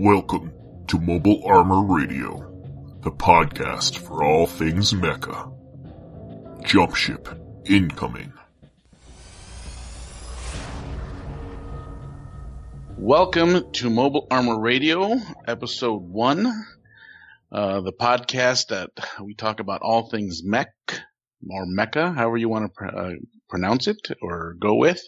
Welcome to Mobile Armor Radio, the podcast for all things mecha. Jump ship incoming. Welcome to Mobile Armor Radio, episode one, uh, the podcast that we talk about all things mech or mecha, however you want to pr- uh, pronounce it or go with.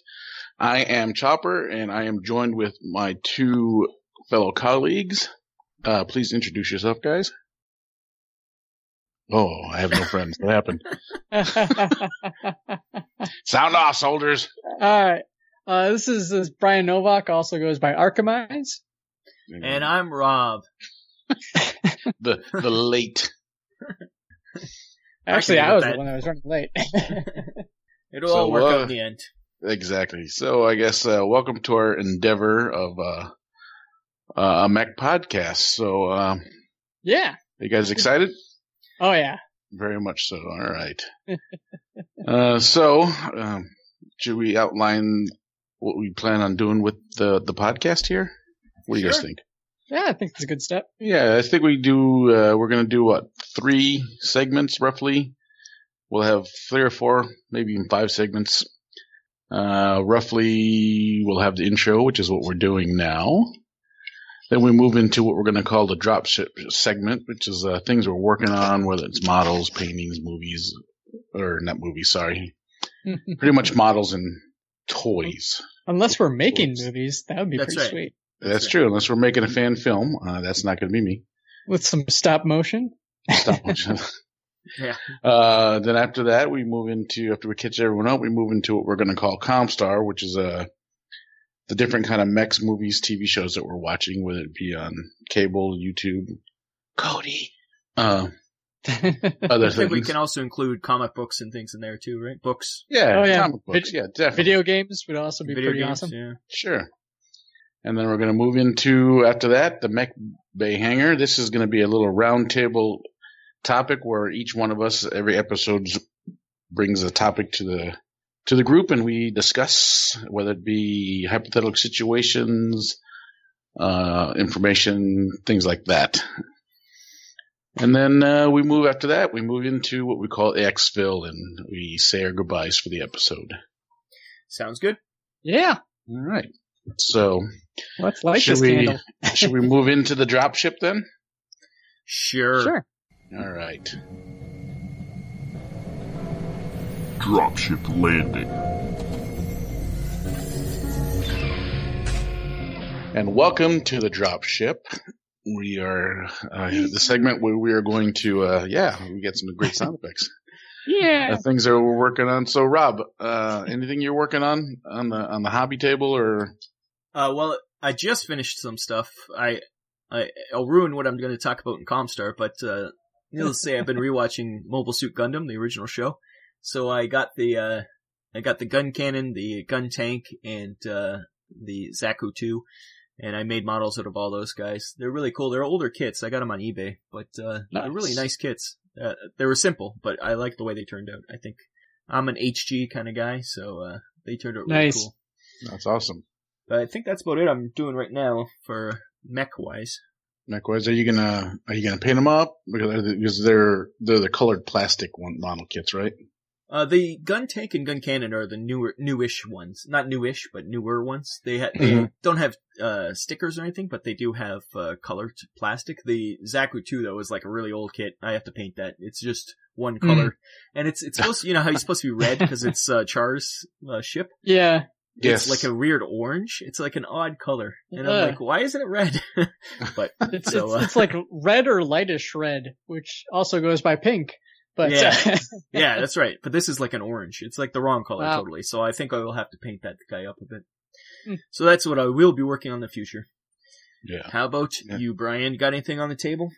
I am Chopper, and I am joined with my two fellow colleagues. Uh, please introduce yourself, guys. Oh, I have no friends. What happened? Sound off, soldiers. All right. Uh, this is, this is Brian Novak, also goes by Archimize. And I'm Rob. the the late. Actually, I I, was get the one that was running late. It'll So, all work uh, out in the end. Exactly. So I guess uh, welcome to our endeavor of uh, uh, a Mech podcast. So uh, yeah. you guys excited? Oh yeah. Very much so. All right. uh, so um, should we outline what we plan on doing with the the podcast here? What do you guys think? Yeah, I think it's a good step. Yeah, I think we do. Uh, we're gonna do what three segments roughly. We'll have three or four, maybe even five segments. Uh, roughly, we'll have the intro, which is what we're doing now. Then we move into what we're going to call the drop ship segment, which is uh, things we're working on, whether it's models, paintings, movies, or not movies. Sorry, pretty much models and toys. Unless we're making Oops. movies, that would be That's pretty right. sweet. That's right. true. Unless we're making a fan film, uh, that's not going to be me. With some stop motion. Stop motion. Yeah. Uh, then after that, we move into after we catch everyone up, we move into what we're going to call Comstar, which is uh the different kind of mechs movies, TV shows that we're watching, whether it be on cable, YouTube, Kodi, uh, other I think we can also include comic books and things in there too, right? Books, yeah, Oh, yeah. comic books, yeah, definitely, Video games would also be video pretty games. awesome. Yeah. sure. And then we're going to move into after that the Mech Bay Hangar. This is going to be a little roundtable topic where each one of us every episode brings a topic to the to the group and we discuss whether it be hypothetical situations, uh, information, things like that. And then uh, we move after that. We move into what we call Xville, and we say our goodbyes for the episode. Sounds good. Yeah. All right. So Let's light should this we candle. should we move into the dropship then? Sure. Sure. All right. Dropship landing. And welcome to the dropship. We are uh, the segment where we are going to uh, yeah, we get some great sound effects. Yeah. uh, things that we're working on. So, Rob, uh, anything you're working on on the on the hobby table, or Uh, well, I just finished some stuff. I, I, I'll ruin what I'm going to talk about in Comstar, but, uh, needless to say, I've been rewatching Mobile Suit Gundam, the original show. So I got the, uh, I got the gun cannon, the gun tank, and, uh, the Zaku 2. And I made models out of all those guys. They're really cool. They're older kits. I got them on eBay, but, uh, they're really Nice. nice kits. Uh, they were simple, but I like the way they turned out. I think I'm an HG kind of guy, so, uh, they turned out really Nice. cool. that's awesome. But I think that's about it I'm doing right now for mech wise. Likewise, are you gonna are you gonna paint them up because because they're they're the colored plastic one model kits, right? Uh, the gun tank and gun cannon are the newer, newish ones. Not newish, but newer ones. They ha- they Mhm. don't have, uh, stickers or anything, but they do have, uh, colored plastic. The Zaku 2 though is like a really old kit. I have to paint that. It's just one color. And it's, it's supposed to, you know how you're supposed to be red because it's, uh, Char's, uh, ship? Yeah. Yes. It's like a weird orange. It's like an odd color. And I'm Uh. like, why isn't it red? but, It's, so, it's, uh, it's like red or lightish red, which also goes by pink. But Yeah. Yeah, that's right. But this is like an orange. It's like the wrong color Wow. totally. So I think I will have to paint that guy up a bit. Hmm. So that's what I will be working on in the future. yeah. How about Yeah. you, Brian? Got anything on the table?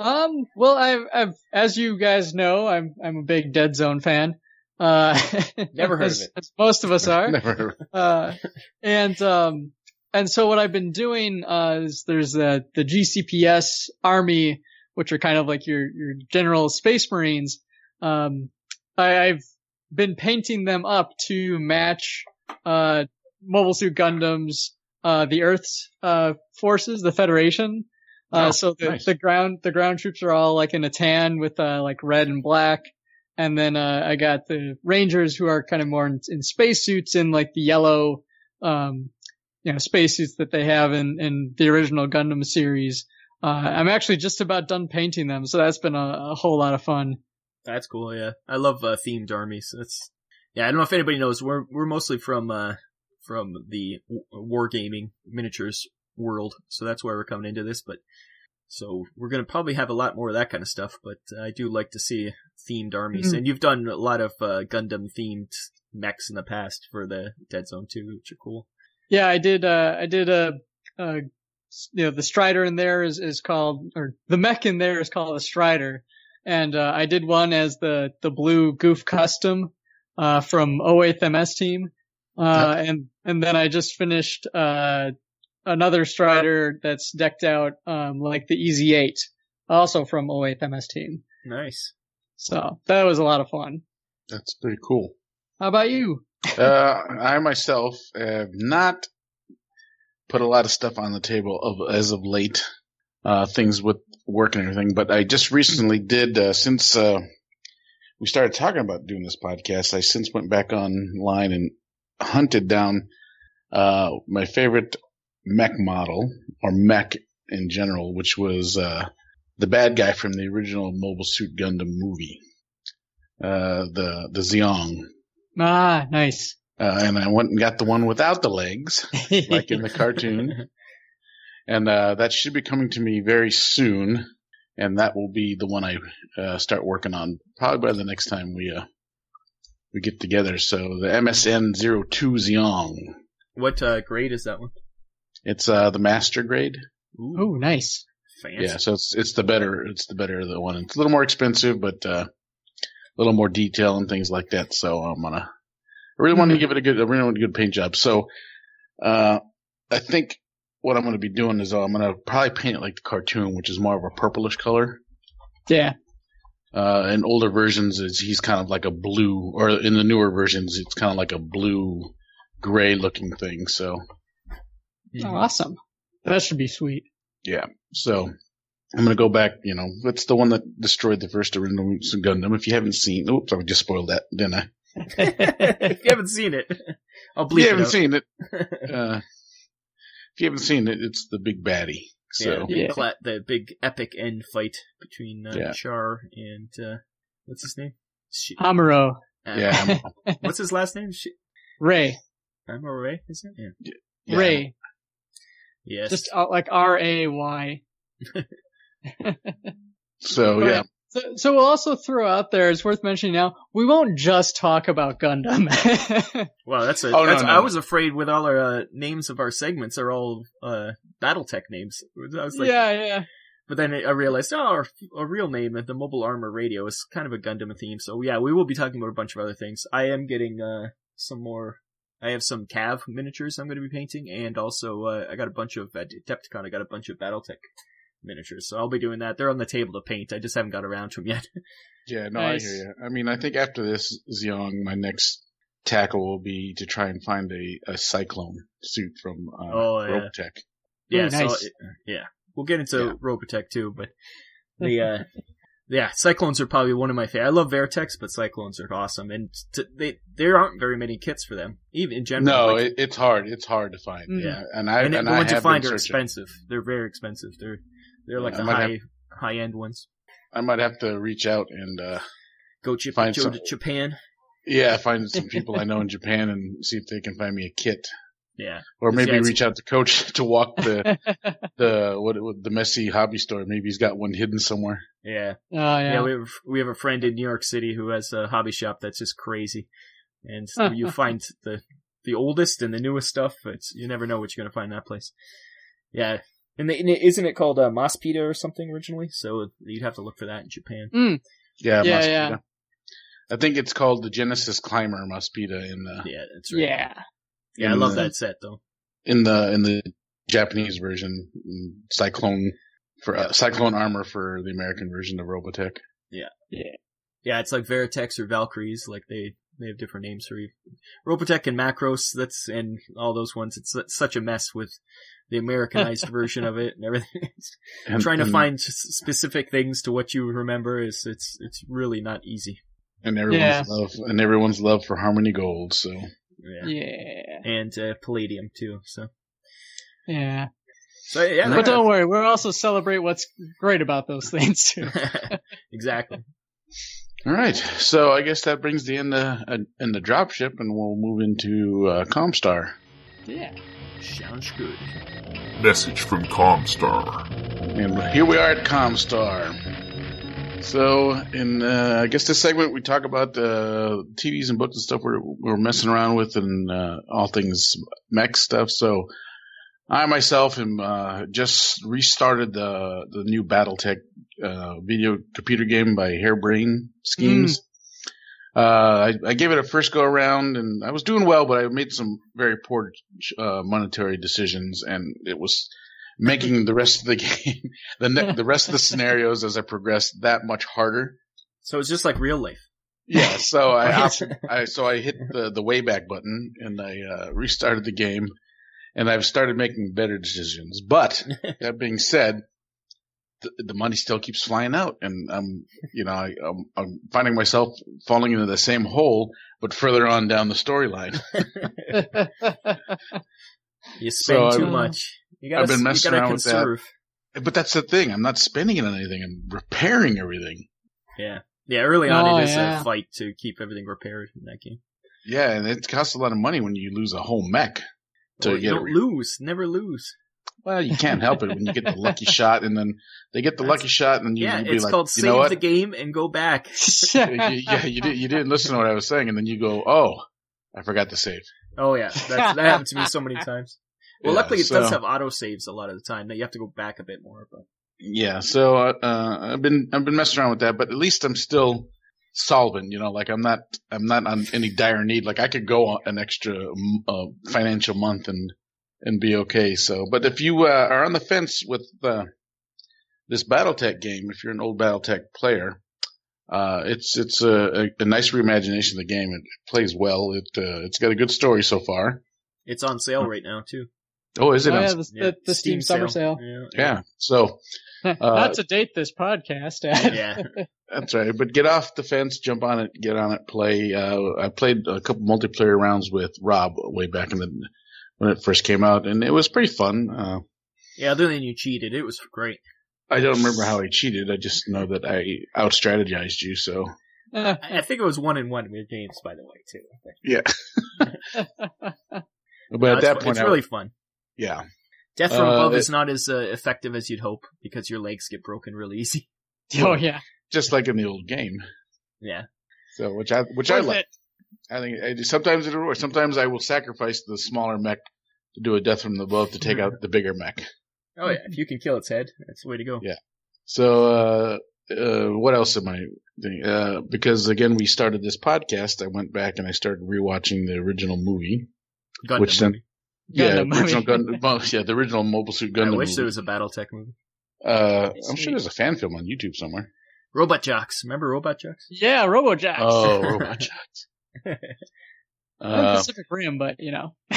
Um, well, I've, I've, as you guys know, I'm, I'm a big Dead Zone fan. Uh, Never heard of it. as most of us are. Never heard. Uh, and, um, and so what I've been doing, uh, is there's the, the GCPS army, which are kind of like your, your general space marines. Um, I, I've been painting them up to match, uh, Mobile Suit Gundams, uh, the Earth's uh, forces, the Federation. Uh, Oh, so the, nice. the ground the ground troops are all like in a tan with uh, like red and black, and then uh, I got the Rangers who are kind of more in, in spacesuits in like the yellow, um, you know, spacesuits that they have in in the original Gundam series. Uh, I'm actually just about done painting them, so that's been a, a whole lot of fun. That's cool. Yeah, I love uh, themed armies. That's yeah. I don't know if anybody knows. We're we're mostly from uh from the wargaming miniatures world, so that's why we're coming into this. But so we're gonna probably have a lot more of that kind of stuff. But I do like to see themed armies, Mhm. and you've done a lot of uh, Gundam themed mechs in the past for the Dead Zone too, which are cool. Yeah, I did. Uh, I did a, uh, you know, the Strider in there is is called, or the mech in there is called a Strider, and uh, I did one as the the blue Gouf Custom uh, from 08th MS team, uh, and and then I just finished uh, another Strider that's decked out um, like the Easy Eight, also from 08th MS team. Nice. So that was a lot of fun. That's pretty cool. How about you? Uh, I myself have not put a lot of stuff on the table of as of late. Uh, things with work and everything, but I just recently did uh, since uh, we started talking about doing this podcast. I since went back online and hunted down uh, my favorite mech model or mech in general, which was uh, the bad guy from the original Mobile Suit Gundam movie, uh, the the Zeong. Ah, nice. Uh, and I went and got the one without the legs, like in the cartoon. And uh, that should be coming to me very soon. And that will be the one I uh, start working on probably by the next time we uh, we get together. So the MSN 02 Zeong. What uh, grade is that one? It's uh, the master grade. Ooh, oh, nice. fancy. Yeah, so it's it's the better it's the better of the one. It's a little more expensive, but uh, a little more detail and things like that. So I'm gonna I really want to give it a good I really want a good paint job. So uh, I think what I'm gonna be doing is uh, I'm gonna probably paint it like the cartoon, which is more of a purplish color. Yeah. Uh, in older versions, it's, he's kind of like a blue, or in the newer versions, it's kind of like a blue gray looking thing. So. Oh, awesome. That should be sweet. Yeah. So I'm gonna go back. You know, it's the one that destroyed the first original Gundam. If you haven't seen, oops, I just spoiled that, didn't I? if you haven't seen it, I'll If bleep you it haven't out. seen it, uh, if you haven't seen it, it's the big baddie. So yeah, the, Yeah. cla- the big epic end fight between uh, Yeah. Char and uh, what's his name? Shi- Amuro. uh, yeah, what's his last name? Shi- Ray. Amore, is it? Yeah. yeah. Ray. Yes. Just uh, like R A Y. So But- yeah, So, so we'll also throw out there, it's worth mentioning now, we won't just talk about Gundam. Wow, that's a. Oh, no, that's, no, I was afraid with all our uh, names of our segments are all uh, BattleTech names. I was like, yeah, yeah. But then I realized, oh, our, our real name, the Mobile Armor Radio, is kind of a Gundam theme. So yeah, we will be talking about a bunch of other things. I am getting uh, some more. I have some Cav miniatures I'm going to be painting, and also uh, I got a bunch of at Adepticon. I got a bunch of BattleTech miniatures, so I'll be doing that. They're on the table to paint. I just haven't got around to them yet. yeah. No, Nice. I hear you. I mean, I think after this Zeong, my next tackle will be to try and find a, a cyclone suit from uh, Oh, yeah. Robotech. yeah, Ooh, so nice. uh, yeah, we'll get into Yeah. Robotech too, but the uh, yeah, Cyclones are probably one of my favorite. I love Vertex, but Cyclones are awesome, and t- they there aren't very many kits for them, even in general. No, like- it, it's hard. It's hard to find. Mm. Yeah, and I and, and, the I ones you have find been are searching. expensive. They're very expensive. They're they're like Yeah, the high have- high end ones. I might have to reach out and uh, Go chip Find some- to Japan. yeah, find some people I know in Japan and see if they can find me a kit. Yeah, Or maybe it's- reach out to Coach to walk the the what, what the messy hobby store. Maybe he's got one hidden somewhere. yeah, Oh, yeah. yeah. we have we have a friend in New York City who has a hobby shop that's just crazy, and you find the the oldest and the newest stuff. It's you never know what you're gonna find in that place. Yeah. And, the, and it- isn't it called uh, Mospita or something originally? So you'd have to look for that in Japan. Mm, Yeah, Yeah, Mospita. yeah. I think it's called the Genesis Climber Mospita in the Yeah, that's right. yeah. yeah. I love the- that set though. in the in the Japanese version, Cyclone for uh, Cyclone armor for the American version of Robotech. Yeah. Yeah. Yeah, it's like Veritechs or Valkyries. Like they they have different names for you. Robotech and Macross. That's and all those ones. It's such a mess with the Americanized version of it and everything. And- Trying to and- find specific things to what you remember is it's it's really not easy. and everyone's Yeah. love and everyone's love for Harmony Gold. So Yeah. Yeah. And uh, Palladium too. So Yeah. so yeah. But don't worry, we'll also celebrate what's great about those things too. exactly. All right, so I guess that brings the end uh, in the dropship, and we'll move into uh, Comstar. Yeah. Sounds good. Message from Comstar. And here we are at Comstar. So, in uh, I guess this segment we talk about the TVs and books and stuff we're we're messing around with, and uh, all things mech stuff. So, I myself am uh, just restarted the the new BattleTech uh, video computer game by Harebrained Schemes. Uh, I, I gave it a first go around, and I was doing well, but I made some very poor uh, monetary decisions, and it was making the rest of the game, the ne- the rest of the scenarios as I progressed, that much harder. So it's just like real life. Yeah, so I, I so I hit the the way back button and I uh, restarted the game, and I've started making better decisions. But that being said, the, the money still keeps flying out, and I'm you know I, I'm, I'm finding myself falling into the same hole, but further on down the storyline. You spend So too I've- much. You gotta, I've been you messing gotta around with that. But that's the thing. I'm not spending it on anything. I'm repairing everything. Yeah. Yeah, early on Oh, it is yeah. a fight to keep everything repaired in that game. Yeah, and it costs a lot of money when you lose a whole mech. To Well, get don't it. lose. Never lose. Well, you can't help it when you get the lucky shot, and then they get the That's- lucky shot, and then you, Yeah, it's like, called you save what? the game and go back. yeah, you did. You didn't listen to what I was saying, and then you go, "Oh, I forgot to save." Oh yeah, that's, that happened to me so many times. Well, Yeah, luckily it so- does have auto saves a lot of the time. That you have to go back a bit more, but Yeah, so uh, I've been I've been messing around with that, but at least I'm still solvent. You know, like I'm not I'm not on any dire need. Like I could go an extra uh, financial month and and be okay. So, but if you uh, are on the fence with uh, this BattleTech game, if you're an old BattleTech player, uh, it's it's a, a, a nice reimagination of the game. It, plays well. It uh, it's got a good story so far. it's on sale right now too. Oh, is it? oh on- yeah, the, the, the Steam, summer sale. Yeah, yeah. So Not to date this podcast. yeah. That's right. But get off the fence, jump on it, get on it, play. Uh, I played a couple multiplayer rounds with Rob way back in the when it first came out, and it was pretty fun. Uh, Yeah, Other than you cheated, it was great. I don't remember how I cheated. I just know that I out strategized you. So I I think it was one in one with games, by the way, too. yeah. But No, at that point, it's I- really fun. yeah, Death from Uh, above it- is not as uh, effective as you'd hope because your legs get broken really easy. oh yeah. just like in the old game. Yeah. So which I which I like. it. I think I, sometimes it'll work. Sometimes I will sacrifice the smaller mech to do a death from above to take out the bigger mech. Oh yeah, if you can kill its head, that's the way to go. Yeah. So, uh, uh, what else am I doing? Uh, because again, we started this podcast. I went back and I started rewatching the original movie. Gundam Which then- movie. Yeah, Gundam the original. Gundam, well, yeah, the original Mobile Suit Gundam I wish movie. there was a BattleTech movie. uh, I'm sure there's a fan film on YouTube somewhere. Robot Jox. Remember Robot Jox? Yeah, Robo Jox. Oh, Robot Jox. Not Uh, Pacific Rim, but you know.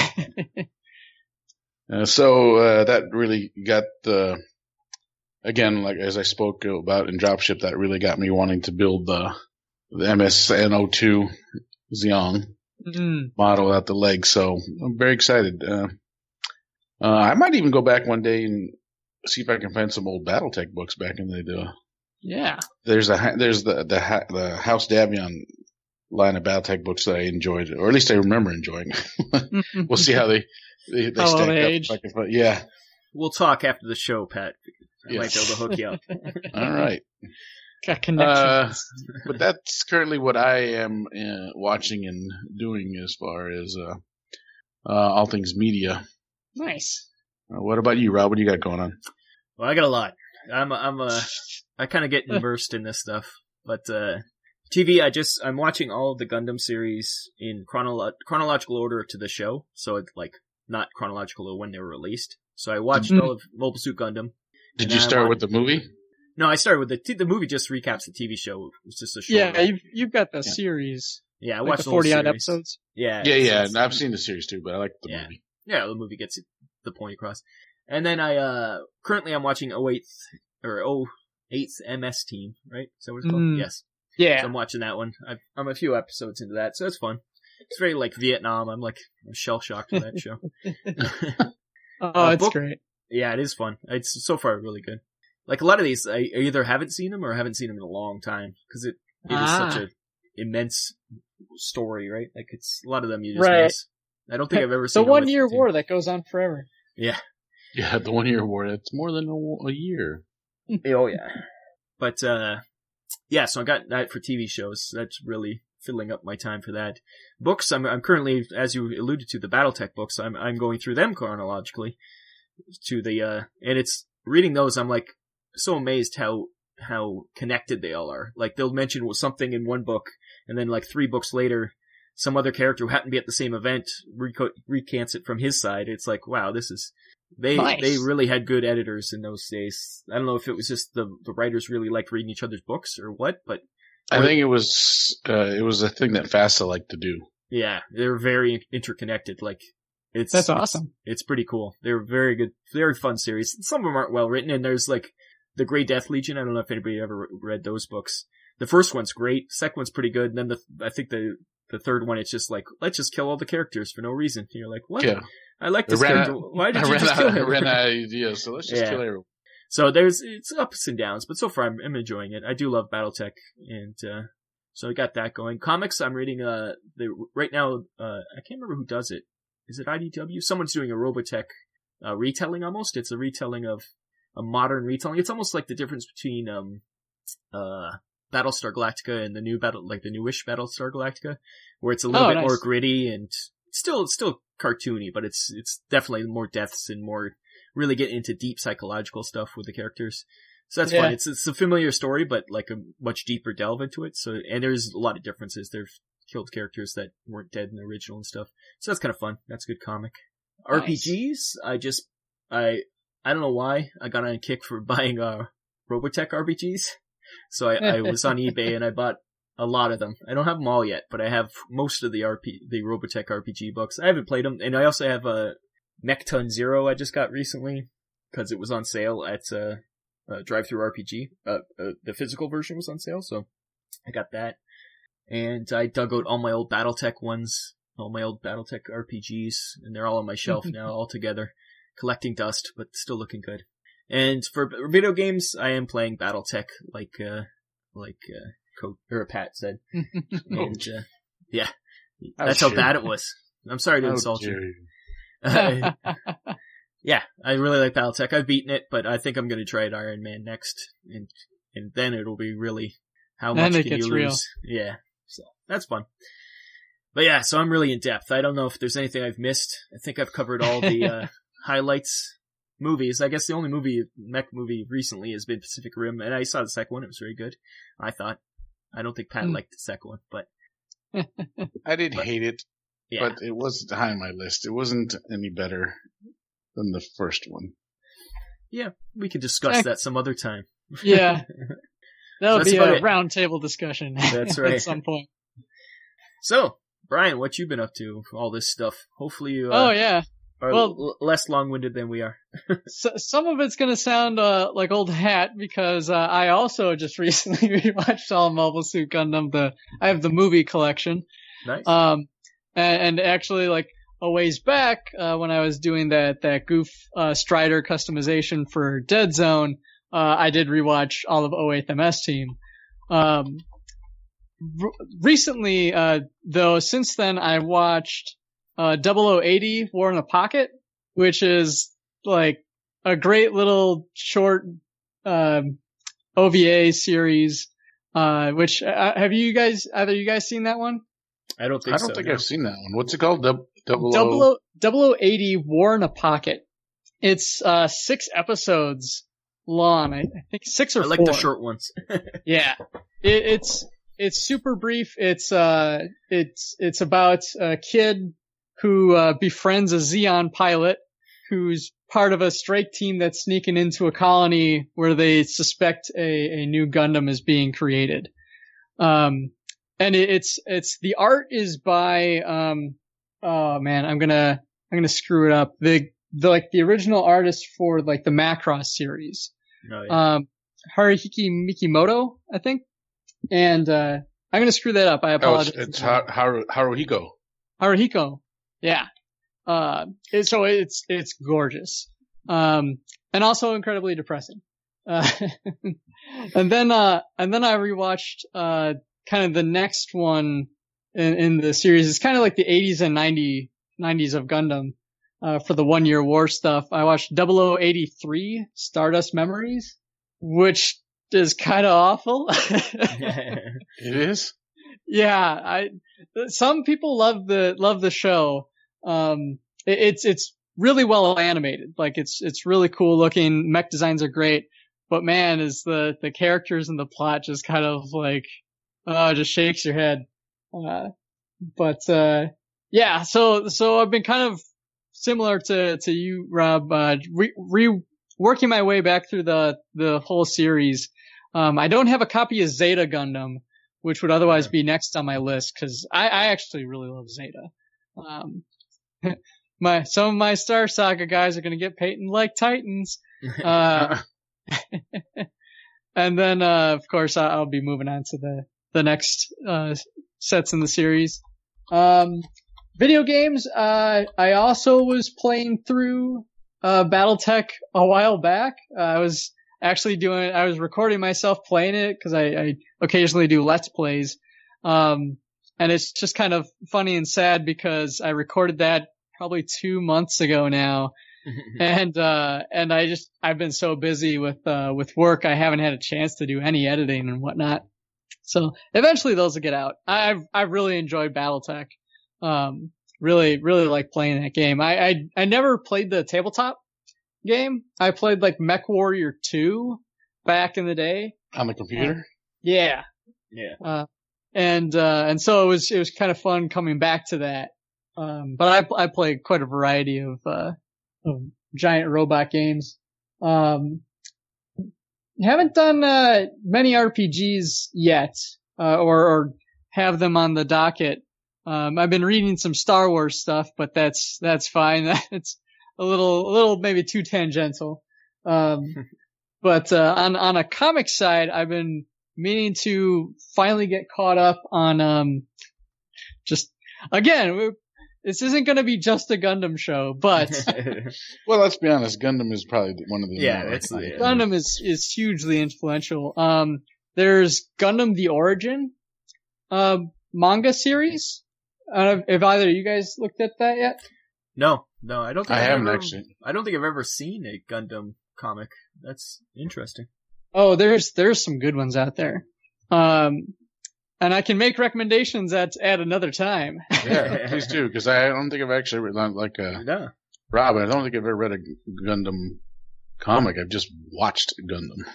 uh, so, uh, that really got the, again, like as I spoke about in Dropship, that really got me wanting to build the, the MSN02 Zeong. Mm. model out the leg. So I'm very excited. Uh, uh, I might even go back one day and see if I can find some old BattleTech books back in the day. Yeah. There's a there's the the the House Davion line of BattleTech books that I enjoyed, or at least I remember enjoying. we'll see how they they, they stack up. age. if I can find- yeah. We'll talk after the show, Pat. I Yeah. might be able to hook you up. All right. Got Uh, but that's currently what I am uh, watching and doing as far as uh, uh, all things media. nice. Uh, what about you, Rob? What do you got going on? Well, I got a lot. I'm, I'm, uh, I kind of get immersed in this stuff, but, uh, TV, I just, I'm watching all of the Gundam series in chronolo- chronological order to the show. So it's like, not chronological to when they were released. So I watched Mhm. all of Mobile Suit Gundam. Did you start on- with the movie? No, I started with the, t- the movie just recaps the TV show. It's just a short Yeah, one. you've, you've got the Yeah. series. Yeah, I like watched the the 40 odd episodes. Yeah, Yeah, yeah. And I've seen the series too, but I like the Yeah. movie. yeah, the movie gets the point across. And then I uh currently I'm watching 08th or 08th MS Team, right? So that what it's called? Mm. Yes. Yeah. So I'm watching that one. I've, I'm a few episodes into that, so it's fun. It's very like Vietnam. I'm like I'm shell shocked for that show. oh, uh, it's book- great. yeah, it is fun. It's so far really good. Like a lot of these, I either haven't seen them or haven't seen them in a long time because it it is Ah. such a immense story, right? Like it's a lot of them you just Right. miss. I don't think I've ever The seen a one year war that goes on forever. Yeah. Yeah, the one year war. It's more than a, a year. Oh yeah. But uh yeah, so I got that for TV shows. That's really filling up my time for that. Books, I'm I'm currently, as you alluded to, the BattleTech books. I'm I'm going through them chronologically to the uh and it's reading those. I'm like so amazed how how connected they all are. Like they'll mention something in one book, and then like three books later, some other character who happened to be at the same event reco- recants it from his side. It's like wow, this is they Nice. they really had good editors in those days. I don't know if it was just the the writers really liked reading each other's books or what, but I Or- think it was uh, it was a thing that FASA liked to do. yeah, they're very interconnected. Like it's That's it's- awesome. It's pretty cool. They're very good, very fun series. Some of them aren't well written, and there's like the Grey Death Legion. I don't know if anybody ever read those books. The first one's great. Second one's pretty good. And then the I think the the third one, it's just like let's just kill all the characters for no reason. And you're like, what? Yeah, I like this ran character. out, Why did I you just out, kill I him? ran out of ideas, so let's just Yeah. kill everyone. So there's it's ups and downs, but so far I'm, I'm enjoying it. I do love BattleTech, and uh, so I got that going. Comics, I'm reading. Uh, the right now, uh, I can't remember who does it. Is it IDW? Someone's doing a Robotech uh, retelling. Almost, it's a retelling of a modern retelling. It's almost like the difference between um, uh, Battlestar Galactica and the new battle, like the newish Battlestar Galactica, where it's a little Oh, bit nice. more gritty and still still cartoony, but it's it's definitely more deaths and more really get into deep psychological stuff with the characters. So that's Yeah. fun. It's it's a familiar story, but like a much deeper delve into it. So and there's a lot of differences. They've killed characters that weren't dead in the original and stuff. So that's kind of fun. That's a good comic. Nice. RPGs, I just I I don't know why I got on a kick for buying uh Robotech RPGs. So I, I was on eBay and I bought a lot of them. I don't have them all yet, but I have most of the RP the Robotech RPG books. I haven't played them, and I also have a Mekton Zero I just got recently because it was on sale at uh, uh DriveThruRPG. Uh, uh, the physical version was on sale, so I got that. And I dug out all my old BattleTech ones, all my old BattleTech RPGs, and they're all on my shelf now, all together, collecting dust, but still looking good. And for video games, I am playing BattleTech, like uh, like uh, Co- or Pat said. And, uh, yeah, that's how bad it was. I'm sorry to How insult you. yeah, I really like BattleTech. I've beaten it, but I think I'm going to try it Iron Man next, and and then it'll be really how Then much can you real. lose? Yeah, so that's fun. But yeah, so I'm really in depth. I don't know if there's anything I've missed. I think I've covered all the uh, highlights. Movies. I guess the only movie mech movie recently has been Pacific Rim, and I saw the second one. It was very good. I thought. I don't think Pat Hmm. liked the second one, but I didn't But- hate it, yeah, but it wasn't high on my list. It wasn't any better than the first one. Yeah, we can discuss Eh. that some other time. yeah. That'll That's be a roundtable discussion. That's right. At some point. So, Brian, what you been up to? All this stuff. Hopefully you uh, oh yeah. Well- l- less long-winded than we are. So, some of it's gonna sound uh, like old hat because uh, I also just recently rewatched all Mobile Suit Gundam. The I have the movie collection. Nice. Um, and, and actually, like a ways back, uh, when I was doing that that Gouf uh, Strider customization for Dead Zone, uh, I did rewatch all of 08th MS Team. Um, recently, uh, though, since then, I watched uh, 0080 War in the Pocket, which is like a great little short um, OVA series. Uh, which uh, have you guys either you guys seen that one? I don't think I don't so. think no. I've seen that one. What's it called? Dub- double Double O. O, double O eighty War in a Pocket. It's uh six episodes long. I, I think six or I like four. the short ones. Yeah, it, it's it's super brief. It's uh it's it's about a kid who uh, befriends a Zeon pilot who's part of a strike team that's sneaking into a colony where they suspect a, a new Gundam is being created. Um, and it, it's it's the art is by um oh man I'm gonna I'm gonna screw it up the the like the original artist for like the Macross series Oh, yeah. um Haruhiki Mikimoto I think and uh I'm gonna screw that up I Oh, it's, apologize it's Har- Haru- Haruhiko. Haruhiko. Yeah. Uh, it, so it's, it's gorgeous. Um, and also incredibly depressing. Uh, and then, uh, and then I rewatched, uh, kind of the next one in, in the series. It's kind of like the 80s and 90, 90s of Gundam, uh, for the one year war stuff. I watched 0083 Stardust Memories, which is kind of awful. It is? Yeah, I some people love the love the show. Um, it, it's it's really well animated. Like it's it's really cool looking. Mech designs are great, but man, is the the characters and the plot just kind of like oh, just shakes your head. Uh, but uh, yeah, so so I've been kind of similar to to you, Rob. Uh, re, re working my way back through the the whole series. Um, I don't have a copy of Zeta Gundam which would otherwise be next on my list because I, I actually really love Zeta. Um, my some of my Star Saga guys are gonna get Peyton like Titans. Uh, and then uh, of course I'll be moving on to the the next uh, sets in the series. Um, video games. Uh, I also was playing through uh, BattleTech a while back. Uh, I was actually doing. I was recording myself playing it because I, I occasionally do let's plays. Um, and it's just kind of funny and sad because I recorded that probably two months ago now. and, uh, and I just, I've been so busy with, uh, with work. I haven't had a chance to do any editing and whatnot. So eventually those will get out. I've, I've really enjoyed Battletech. Um, really, really like playing that game. I, I, I never played the tabletop game. I played like Mech Warrior 2 back in the day. On the computer? Yeah. yeah. Uh, and, uh, and so it was, it was kind of fun coming back to that. Um, but I, I played quite a variety of, uh, of giant robot games. Um, haven't done, uh, many RPGs yet, uh, or, or have them on the docket. Um, I've been reading some Star Wars stuff, but that's, that's fine. That's a little, a little maybe too tangential. Um, but, uh, on, on a comic side, I've been meaning to finally get caught up on, um, just, again, we- this isn't going to be just a Gundam show, but Well, let's be honest. Gundam is probably one of the Yeah, more that's the- Gundam is, is hugely influential. Um, there's Gundam The Origin, um, manga series. Uh, have either of you guys looked at that yet? no, no, I don't think I I've haven't ever- actually. I don't think I've ever seen a Gundam comic. That's interesting. Oh, there's, there's some good ones out there. Um, and I can make recommendations at, at another time. Yeah, please do, because I don't think I've actually read, like, uh, Yeah. Rob, I don't think I've ever read a Gundam comic. I've just watched Gundam.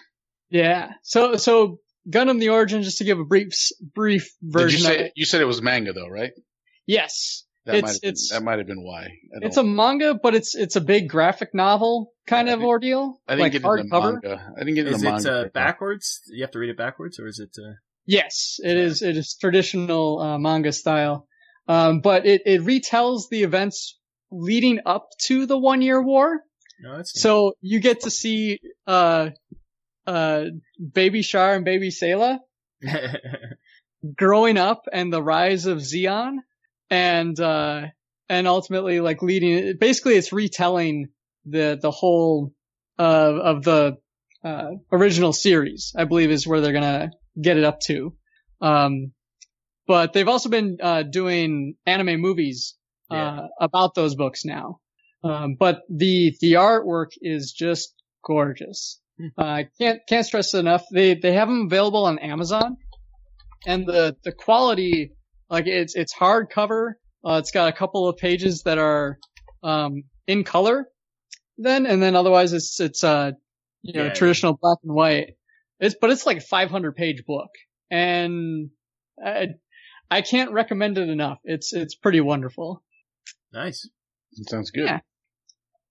Yeah. So, so Gundam the Origin, just to give a brief, brief Did you version of say, it. you said it was manga though, right? Yes. That It's- might have been, it's- that might have been why. It's a manga, but it's, it's a big graphic novel kind I of didn't- ordeal. I didn't like get into the hardcover. manga. I didn't get into Is the it uh, backwards? You have to read it backwards, or is it? Uh... Yes, it is. It is traditional uh, manga style, um, but it it retells the events leading up to the one year war. No, So you get to see uh uh Baby Char and Baby Sayla growing up and the rise of Zeon, and uh and ultimately like leading. Basically, it's retelling the the whole uh, of the uh, original series. I believe is where they're gonna get it up to. Um, but they've also been uh, doing anime movies uh, Yeah. about those books now. Um, but the the artwork is just gorgeous. Hmm. Uh, I can't can't stress it enough. They they have them available on Amazon, and the the quality like it's it's hardcover. Uh, it's got a couple of pages that are um, in color, then and then otherwise it's it's uh you know Yeah. traditional black and white. It's but it's like a 500 page book, and I I can't recommend it enough. It's it's pretty wonderful. nice. It sounds good. Yeah.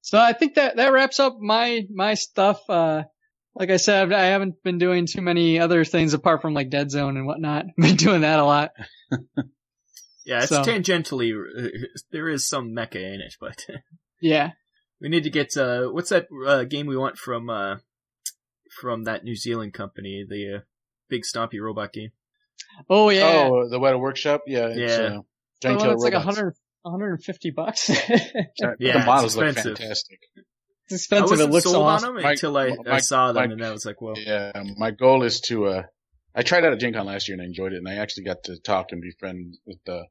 So I think that that wraps up my my stuff. Uh, like I said, I haven't been doing too many other things apart from like Dead Zone and whatnot. been doing that a lot. Yeah, it's So- tangentially uh, there is some mecha in it, but Yeah. we need to get uh what's that uh, game we want from uh from that New Zealand company, the uh, big stompy robot game. Oh yeah. Oh, the Weta Workshop. Yeah. It's, Yeah. Uh, The Giant one that's like a hundred, 150 bucks. Yeah, the models look fantastic. It's I expensive. wasn't It looks sold awesome. on them My- until I, I saw them, my- and I was like, well, Yeah, my goal is to. uh I tried out at Gen Con last year and I enjoyed it, and I actually got to talk and befriend with uh,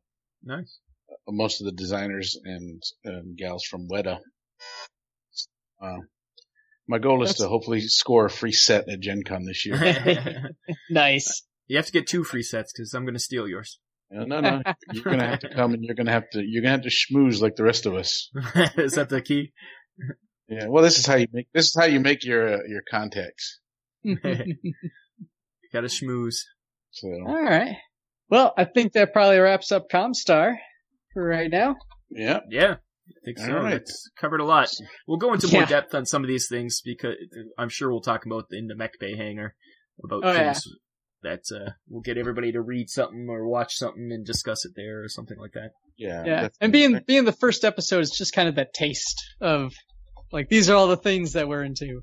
nice. most of the designers and um, gals from Weta. Uh, my goal is to hopefully score a free set at Gen Con this year. Nice. you have to get two free sets because I'm going to steal yours. no, no, no. You're gonna have to come and you're gonna have to you're gonna have to schmooze like the rest of us. is that the key? Yeah. Well, this is how you make this is how you make your uh, your contacts. Got to schmooze. So All right. Well, I think that probably wraps up Comstar for right now. yeah. Yeah, I think so. All right. That's covered a lot. We'll go into more Yeah. depth on some of these things because I'm sure we'll talk about in the Mech Bay hangar about Oh, yeah. things that uh, we'll get everybody to read something or watch something and discuss it there or something like that. Yeah. Yeah. definitely. And being being the first episode is just kind of that taste of like these are all the things that we're into.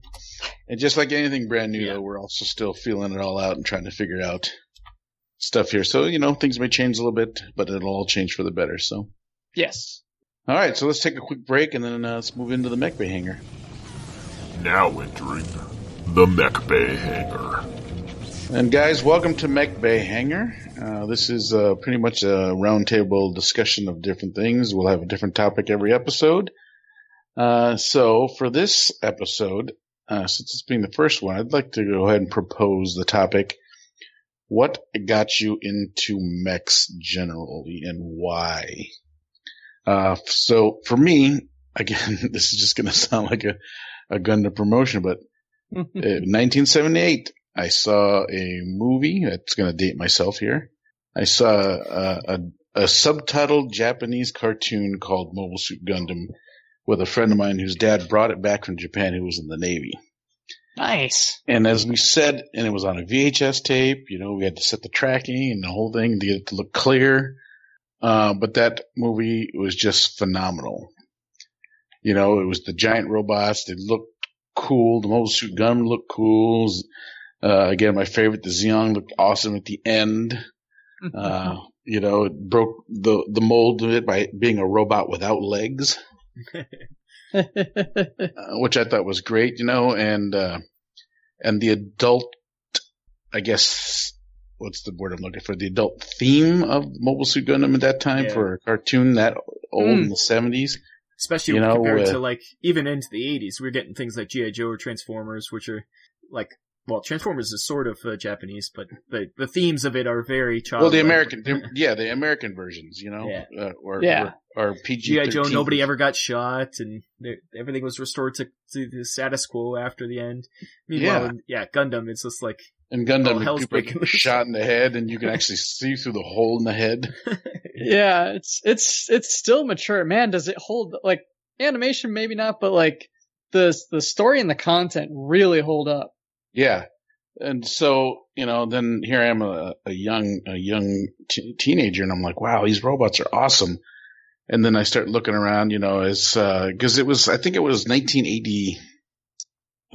And just like anything brand new, Yeah. though, we're also still feeling it all out and trying to figure out stuff here. So, you know, things may change a little bit, but it'll all change for the better. So, Yes. all right. So let's take a quick break and then uh, let's move into the Mech Bay hangar. Now entering the Mech Bay Hangar. And guys, welcome to Mech Bay Hangar. Uh, this is uh, pretty much a roundtable discussion of different things. We'll have a different topic every episode. Uh, so for this episode, uh, since it's being the first one, I'd like to go ahead and propose the topic: What got you into mechs generally, and why? Uh, so for me, again, this is just going to sound like a a Gundam promotion, but uh, 1978, I saw a movie. That's going to date myself here. I saw a, a, a subtitled Japanese cartoon called Mobile Suit Gundam with a friend of mine whose dad brought it back from Japan who was in the Navy. nice. And as we said, and it was on a VHS tape, you know, we had to set the tracking and the whole thing to get it to look clear. Uh, but that movie was just phenomenal. You know, it was the giant robots. They looked cool. The Mobile Suit Gundam looked cool. Uh, again, my favorite, the Zeong looked awesome at the end. Uh, you know, it broke the, the mold of it by being a robot without legs uh, which I thought was great, you know, and uh, and the adult, I guess, what's the word I'm looking for? The adult theme of Mobile Suit Gundam at that time Yeah. for a cartoon that old Mm. in the 70s. Especially You know, compared uh, to like even into the 80s, we're getting things like GI Joe or Transformers, which are like well, Transformers is sort of uh, Japanese, but the the themes of it are very child. Well, the American, the- yeah, the American versions, you know, Yeah. uh, or, Yeah. or, or PG. GI Joe, nobody ever got shot, and everything was restored to, to the status quo after the end. Meanwhile, Yeah. in- yeah, Gundam, it's just like And Gundam, Oh, hell's people breaking get loose. shot in the head, and you can actually see through the hole in the head. yeah, it's it's it's still mature. Man, does it hold like animation? Maybe not, but like the the story and the content really hold up. Yeah. And so, you know, then here I am a, a young, a young t- teenager and I'm like, wow, these robots are awesome. And then I start looking around, you know, as, uh, cause it was, I think it was 1980.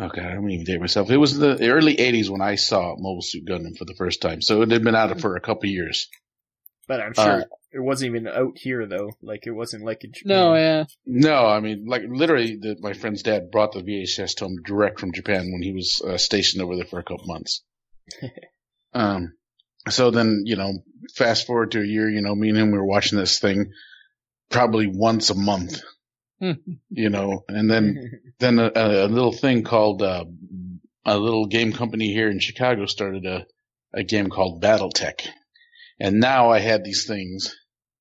Okay. I don't even date myself. It was the early 80s when I saw Mobile Suit Gundam for the first time. So it had been out for a couple years. But I'm sure Uh, it wasn't even out here though. Like it wasn't like in Japan. No, yeah, No, I mean, like literally, the, my friend's dad brought the VHS to him direct from Japan when he was uh, stationed over there for a couple months. um, so then, you know, fast forward to a year, you know, me and him we were watching this thing probably once a month, you know, and then then a, a little thing called uh, a little game company here in Chicago started a a game called BattleTech, and now I had these things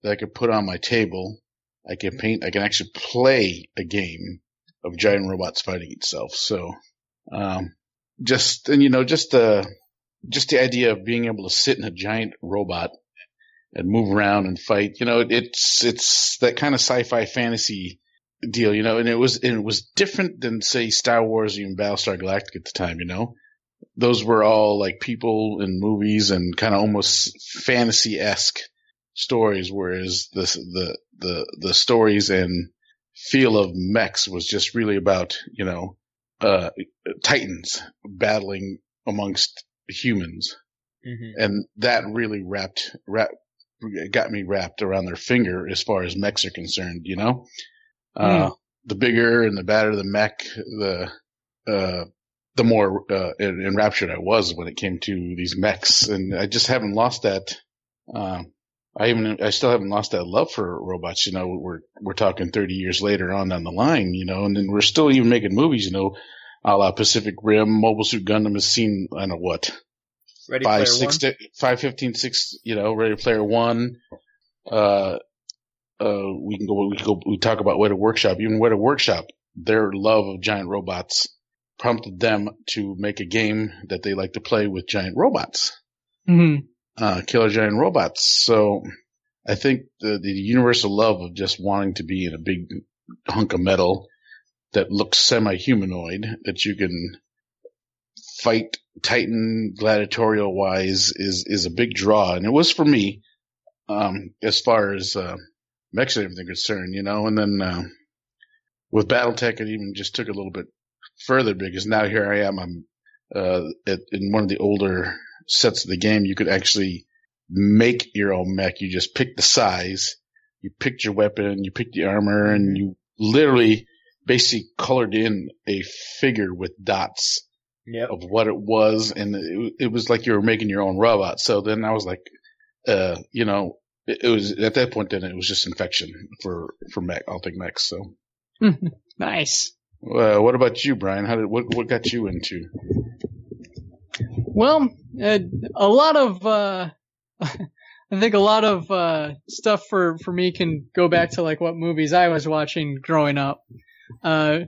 that I could put on my table. I can paint. I can actually play a game of giant robots fighting itself. So, um, just and you know, just the just the idea of being able to sit in a giant robot and move around and fight. You know, it's it's that kind of sci-fi fantasy deal, you know, and it was and it was different than say Star Wars or even Battlestar Galactica at the time, you know. Those were all like people in movies and kind of almost fantasy esque stories, whereas the the the the stories and feel of mechs was just really about you know uh, titans battling amongst humans, Mm-hmm. and that really wrapped wrap got me wrapped around their finger as far as mechs are concerned. You know, uh, the bigger and the badder the mech, the uh, the more uh, enraptured I was when it came to these mechs, and I just haven't lost that. Uh, I even I still haven't lost that love for robots. You know, we're we're talking 30 years later on down the line. You know, and then we're still even making movies. You know, a la Pacific Rim, Mobile Suit Gundam has seen I don't know what Ready five, Player six, One. five, fifteen, six, you know, Ready Player One. Uh, uh, we can go, we can go, we talk about Weta Workshop, even Weta Workshop, their love of giant robots prompted them to make a game that they like to play with giant robots, hmm uh, killer giant robots. So I think the, the universal love of just wanting to be in a big hunk of metal that looks semi-humanoid that you can fight Titan gladiatorial wise is is a big draw, and it was for me. Um, as far as uh, mechs and everything concerned, you know, and then uh, with BattleTech, it even just took a little bit further because now here I am. I'm uh, at, in one of the older sets of the game. You could actually make your own mech. You just pick the size, you picked your weapon, you picked the armor, and you literally basically colored in a figure with dots Yep. of what it was, and it, it was like you were making your own robot. So then I was like, uh, you know, it, it was at that point. Then it was just infection for for mech. I'll take mechs. So, Nice. Uh, what about you, Brian? How did what what got you into? Well, uh, a lot of, uh, I think a lot of, uh, stuff for, for me can go back to like what movies I was watching growing up. Uh,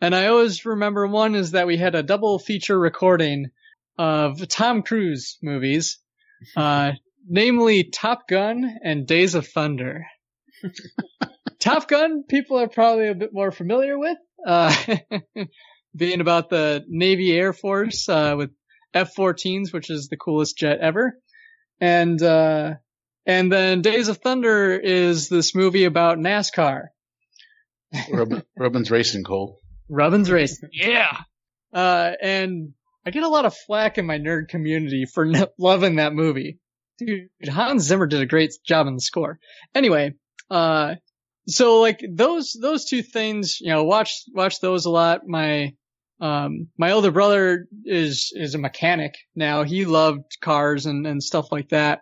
and I always remember one is that we had a double feature recording of Tom Cruise movies, uh, namely Top Gun and Days of Thunder. Top Gun, people are probably a bit more familiar with, uh, being about the Navy Air Force, uh, with F-14s, which is the coolest jet ever. And, uh, and then Days of Thunder is this movie about NASCAR. Robin, Robin's Racing Cole. Robin's racing, Yeah. Uh, and I get a lot of flack in my nerd community for n- loving that movie. Dude, Hans Zimmer did a great job on the score. Anyway, uh, so like those, those two things, you know, watch, watch those a lot. My, um, my older brother is, is a mechanic now. He loved cars and, and stuff like that.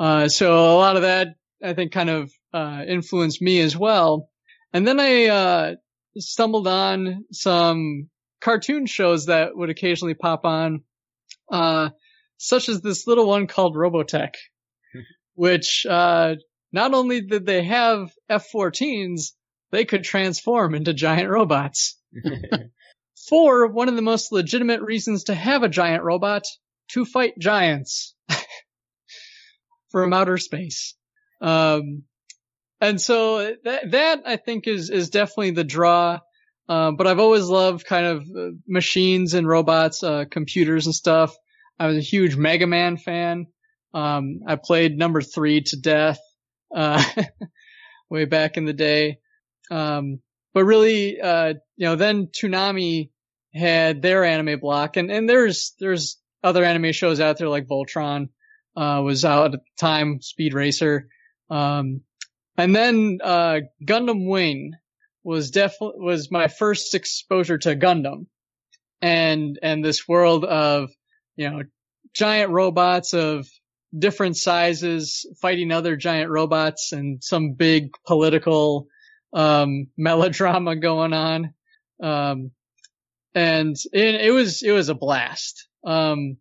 Uh, so a lot of that, I think kind of, uh, influenced me as well. And then I, uh, stumbled on some cartoon shows that would occasionally pop on, uh, such as this little one called Robotech, which, uh, not only did they have F-14s, they could transform into giant robots. For one of the most legitimate reasons to have a giant robot, to fight giants from outer space. Um, and so that, that I think is, is definitely the draw. Um, but I've always loved kind of uh, machines and robots, uh, computers and stuff. I was a huge Mega Man fan. Um, I played number three to death, uh, way back in the day. Um, but really, uh, you know, then Toonami had their anime block and, and there's, there's other anime shows out there like Voltron, uh, was out at the time, Speed Racer. Um, and then, uh, Gundam Wing was definitely, was my first exposure to Gundam and, and this world of, you know, giant robots of different sizes fighting other giant robots and some big political, um, melodrama going on. Um, and it, it was, it was a blast. Um,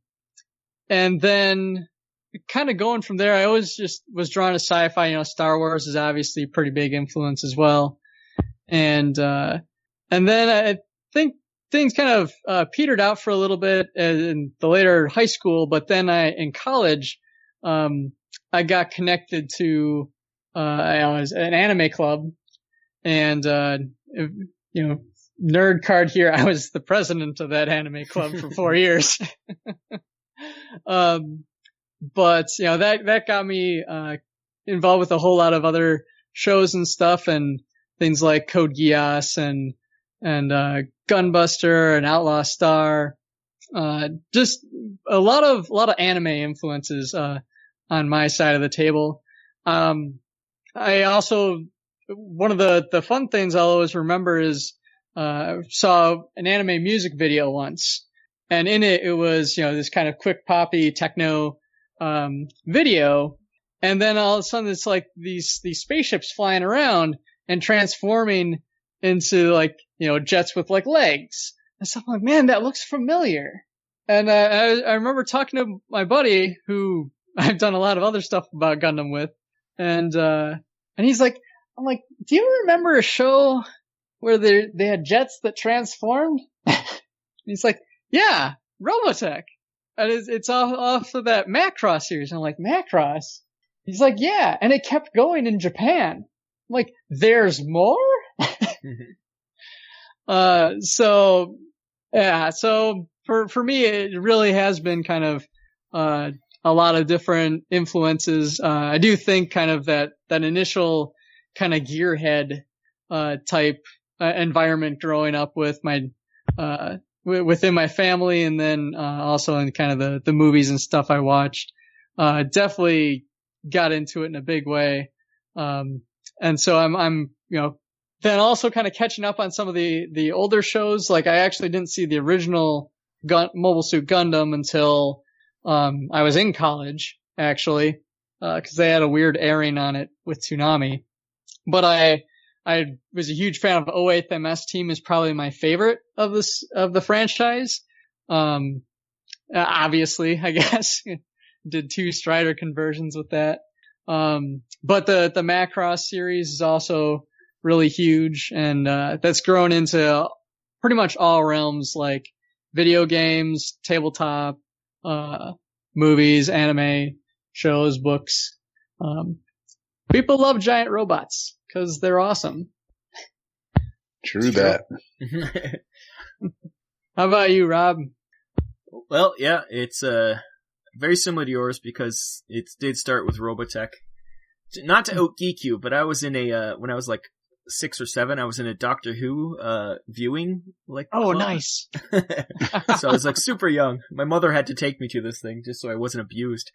and then kind of going from there, I always just was drawn to sci-fi. You know, Star Wars is obviously a pretty big influence as well. And, uh, and then I think things kind of, uh, petered out for a little bit in the later high school, but then I, in college, um, I got connected to, uh, I was an anime club and, uh, you know, nerd card here. I was the president of that anime club for four years. um, but you know that that got me uh, involved with a whole lot of other shows and stuff, and things like Code Geass and and uh, Gunbuster and Outlaw Star. Uh, just a lot of a lot of anime influences uh, on my side of the table. Um, I also one of the the fun things I'll always remember is uh, saw an anime music video once, and in it it was you know this kind of quick poppy techno um, video, and then all of a sudden it's like these these spaceships flying around and transforming into like you know jets with like legs and stuff. I'm like, man, that looks familiar. And uh, I, I remember talking to my buddy who I've done a lot of other stuff about Gundam with, and uh, and he's like, I'm like, do you remember a show where they they had jets that transformed? he's like, yeah, Robotech. And it's, it's off, off of that Macross series. And I'm like, Macross? He's like, yeah. And it kept going in Japan. I'm like, there's more? uh, so, yeah, so for, for me, it really has been kind of, uh, a lot of different influences. Uh, I do think kind of that, that initial kind of gearhead, uh, type, uh, environment growing up with my, uh, within my family and then uh, also in kind of the the movies and stuff I watched. Uh, definitely got into it in a big way. Um, and so I'm I'm you know then also kind of catching up on some of the the older shows. Like I actually didn't see the original Gun- Mobile Suit Gundam until um, I was in college actually uh, they had a weird airing on it with Toonami, But I I was a huge fan of 08 MS team is probably my favorite of this, of the franchise. Um, obviously, I guess, did two Strider conversions with that. Um, but the, the Macross series is also really huge and, uh, that's grown into pretty much all realms like video games, tabletop, uh, movies, anime, shows, books. Um, people love giant robots because they're awesome. True that. How about you, Rob? Well, yeah, it's uh very similar to yours because it did start with Robotech. Not to out geek you, but I was in a uh, when I was like six or seven, I was in a Doctor Who uh viewing like Oh, club. nice. so I was like super young. My mother had to take me to this thing just so I wasn't abused.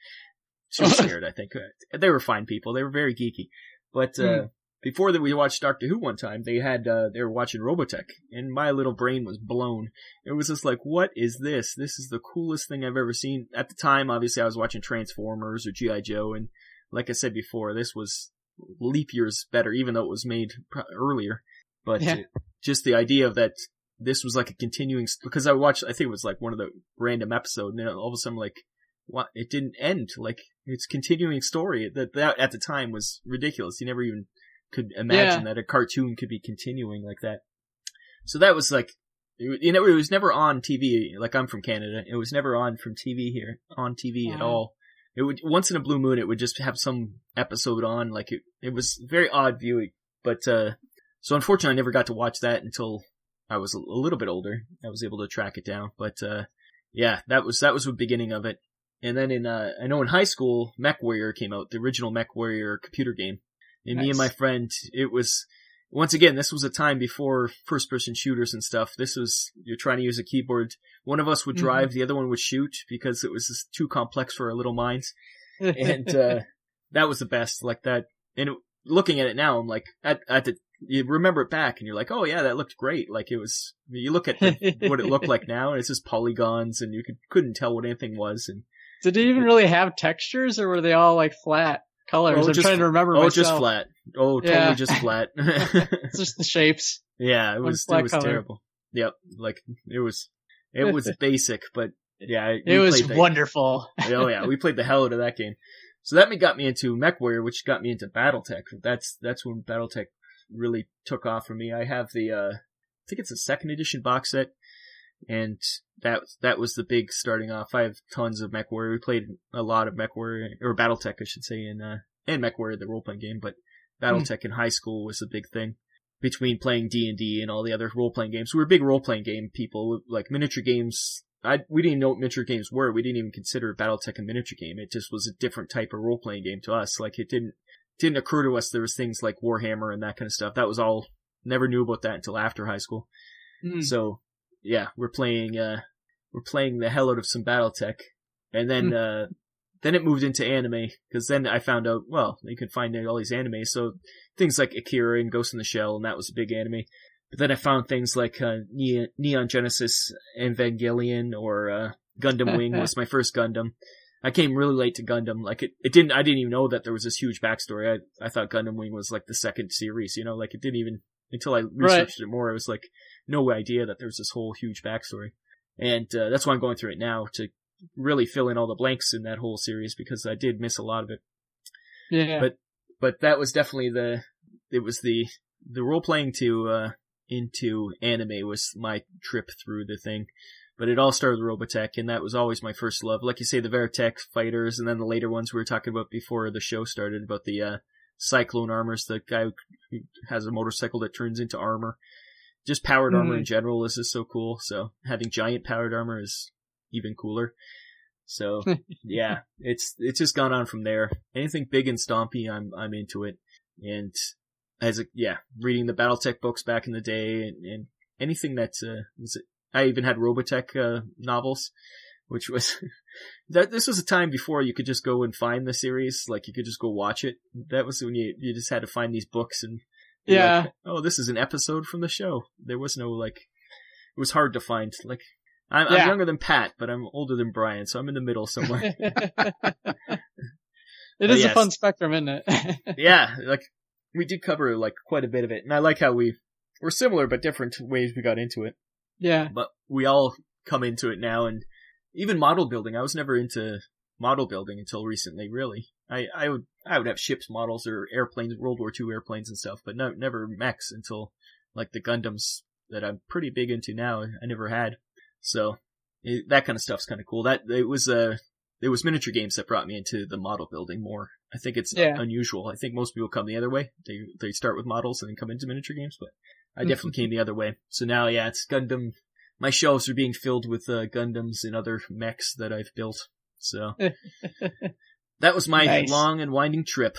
She was scared, I think. They were fine people. They were very geeky. But uh mm before that we watched Doctor Who one time, they had uh, they were watching Robotech, and my little brain was blown. It was just like, what is this? This is the coolest thing I've ever seen. At the time, obviously, I was watching Transformers or GI Joe, and like I said before, this was leap years better, even though it was made earlier. But yeah. just the idea of that this was like a continuing because I watched, I think it was like one of the random episodes, and then all of a sudden, like, what? It didn't end. Like it's continuing story that that at the time was ridiculous. You never even could imagine yeah. that a cartoon could be continuing like that. So that was like, you know, it was never on TV. Like I'm from Canada, it was never on from TV here on TV at uh-huh. all. It would once in a blue moon, it would just have some episode on. Like it, it was very odd viewing. But uh, so unfortunately, I never got to watch that until I was a little bit older. I was able to track it down. But uh, yeah, that was that was the beginning of it. And then in uh, I know in high school, Mech Warrior came out, the original Mech Warrior computer game. And nice. me and my friend, it was, once again, this was a time before first person shooters and stuff. This was, you're trying to use a keyboard. One of us would mm-hmm. drive, mm-hmm. the other one would shoot because it was just too complex for our little minds. and, uh, that was the best, like that. And it, looking at it now, I'm like, at, at the, you remember it back and you're like, oh yeah, that looked great. Like it was, you look at the, what it looked like now and it's just polygons and you could, couldn't tell what anything was. And did it even really have textures or were they all like flat? Colors. Oh, I'm just, trying to remember. Oh, myself. just flat. Oh, totally yeah. just flat. it's just the shapes. Yeah, it was it was color. terrible. Yep, like it was it was basic, but yeah, it was wonderful. Oh yeah, we played the hell out of that game. So that me got me into MechWarrior, which got me into BattleTech. That's that's when BattleTech really took off for me. I have the uh I think it's a second edition box set and that that was the big starting off. I have tons of MechWarrior. We played a lot of MechWarrior or BattleTech, I should say, in uh, and MechWarrior, the role playing game. But BattleTech mm. in high school was a big thing. between playing D and D and all the other role playing games. We were big role playing game people, like miniature games. I we didn't know what miniature games were. We didn't even consider BattleTech a miniature game. It just was a different type of role playing game to us. Like it didn't didn't occur to us there was things like Warhammer and that kind of stuff. That was all never knew about that until after high school. Mm. So yeah, we're playing uh we're playing the hell out of some BattleTech, and then uh then it moved into anime because then I found out well you could find all these anime so things like Akira and Ghost in the Shell and that was a big anime. But then I found things like uh, Ne- Neon Genesis Evangelion or uh, Gundam Wing was my first Gundam. I came really late to Gundam. Like it, it didn't. I didn't even know that there was this huge backstory. I I thought Gundam Wing was like the second series. You know, like it didn't even until I researched it more. I was like, no idea that there's this whole huge backstory. And uh, that's why I'm going through it now to really fill in all the blanks in that whole series because I did miss a lot of it. yeah. but- But that was definitely the it was the the role playing to uh into anime was my trip through the thing. But it all started with Robotech, and that was always my first love. Like you say, the Veritech fighters, and then the later ones we were talking about before the show started about the uh, Cyclone armors, the guy who has a motorcycle that turns into armor. Just powered armor in general This is just so cool. So having giant powered armor is even cooler. So yeah, it's it's just gone on from there. Anything big and stompy, I'm I'm into it. And as a yeah, reading the BattleTech books back in the day, and, and anything that uh, was it. I even had Robotech uh, novels, which was that this was a time before you could just go and find the series, like you could just go watch it. That was when you you just had to find these books and Yeah. like, oh, this is an episode from the show. There was no like, it was hard to find. Like, I'm, I'm younger than Pat, but I'm older than Brian, so I'm in the middle somewhere. It is yes. a fun spectrum, isn't it? yeah, like we did cover like quite a bit of it, and I like how we were similar but different ways we got into it. yeah. But we all come into it now, and even model building. I was never into model building until recently. Really, I I would I would have ships models or airplanes, World War II airplanes and stuff, but no, never mechs until like the Gundams that I'm pretty big into now. I never had, so it, that kind of stuff's kind of cool. That it was uh it was miniature games that brought me into the model building more. I think it's Yeah. unusual. I think most people come the other way. They they start with models and then come into miniature games, but I Mhm. definitely came the other way. So now, yeah, it's Gundam. My shelves are being filled with uh, Gundams and other mechs that I've built. So that was my Nice. long and winding trip.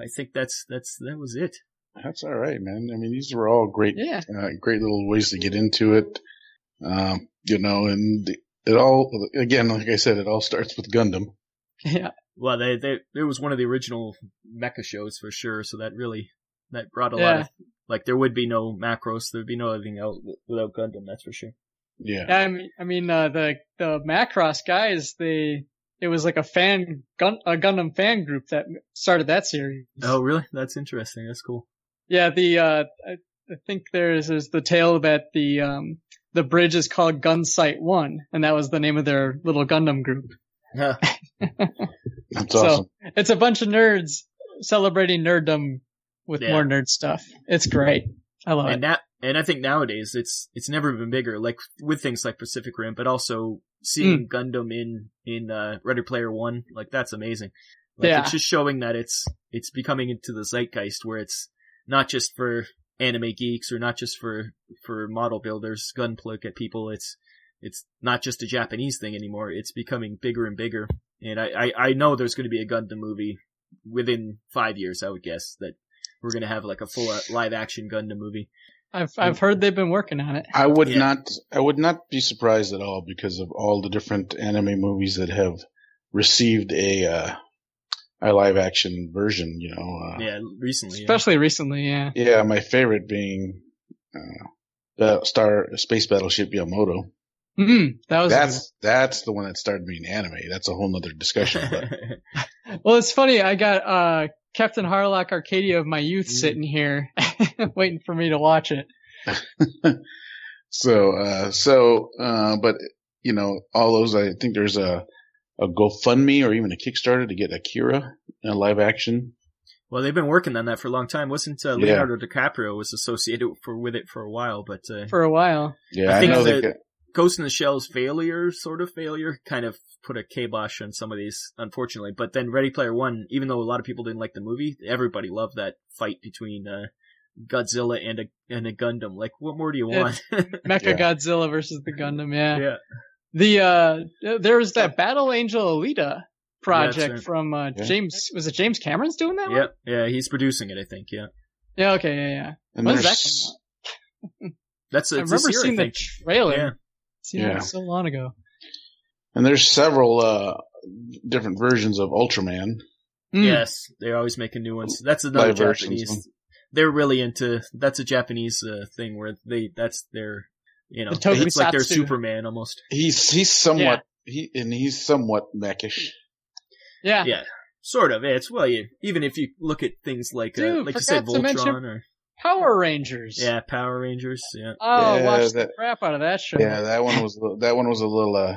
I think that's that's that was it. That's all right, man. I mean, these were all great, Yeah. uh, great little ways to get into it. Um, you know, and it all, again, like I said, it all starts with Gundam. Yeah. Well, they they it was one of the original mecha shows for sure. So that really that brought a lot of like there would be no Macross, there would be no anything else without Gundam. That's for sure. Yeah. I mean, I mean, uh, the, the Macross guys, they, it was like a fan, gun, a Gundam fan group that started that series. Oh, really? That's interesting. That's cool. Yeah, the, uh, I, I think there's, there's the tale that the, um, the bridge is called Gunsight One, and that was the name of their little Gundam group. Huh. That's So- awesome. It's a bunch of nerds celebrating nerddom with Yeah. more nerd stuff. It's great. I love and it. that and I think nowadays it's it's never been bigger. Like with things like Pacific Rim, but also seeing Hmm. Gundam in in uh, Ready Player One, like that's amazing. Like, Yeah. it's just showing that it's it's becoming into the zeitgeist where it's not just for anime geeks or not just for for model builders, gunpla at people. It's it's not just a Japanese thing anymore. It's becoming bigger and bigger. And I I, I know there's going to be a Gundam movie within five years. I would guess that we're going to have like a full uh, live action Gundam movie. I've, I've heard they've been working on it. I would Yeah. not, I would not be surprised at all because of all the different anime movies that have received a, uh, a live action version, you know. Uh, Yeah, recently. yeah. Especially recently, yeah. Yeah, my favorite being, uh, the Star Space Battleship Yamato. mm that was That's, that's the one that started being anime. That's a whole nother discussion, but Well, it's funny. I got uh Captain Harlock Arcadia of my youth Mm. sitting here, waiting for me to watch it. so, uh, so, uh, but, you know, all those, I think there's a, a GoFundMe or even a Kickstarter to get Akira in live action. well, they've been working on that for a long time. Wasn't uh, Yeah. Leonardo DiCaprio was associated for with it for a while, but uh, for a while. Yeah, I I, think know they that- got, Ghost in the Shell's failure, sort of failure, kind of put a kibosh on some of these, unfortunately. But then Ready Player One, even though a lot of people didn't like the movie, everybody loved that fight between uh, Godzilla and a and a Gundam. Like, what more do you want? Mecha Yeah. Godzilla versus the Gundam. Yeah. yeah, The uh, there was that Battle Angel Alita project right. from uh, Yeah. James. Was it James Cameron's doing that? one? yeah, yeah. He's producing it, I think. Yeah, Yeah. Okay. Yeah. Yeah. And When does that there's- come out? that's I it's remember this year, I seeing the think. trailer. Yeah. Seen Yeah. it so long ago. And there's several uh, different versions of Ultraman. Mm. Yes, they're always making new ones. That's another Live Japanese. huh? They're really into. That's a Japanese uh, thing where they. That's their. You know, The it's like their. Superman almost. He's he's somewhat he and he's somewhat mechish. Yeah. Yeah, sort of. It's well, you, even if you look at things like, uh, Dude, like you said, forgot to mention- Voltron or Power Rangers. yeah, Power Rangers. Yeah, Oh, Yeah, watch that- the crap out of that show. Yeah, that one was that one was a little uh,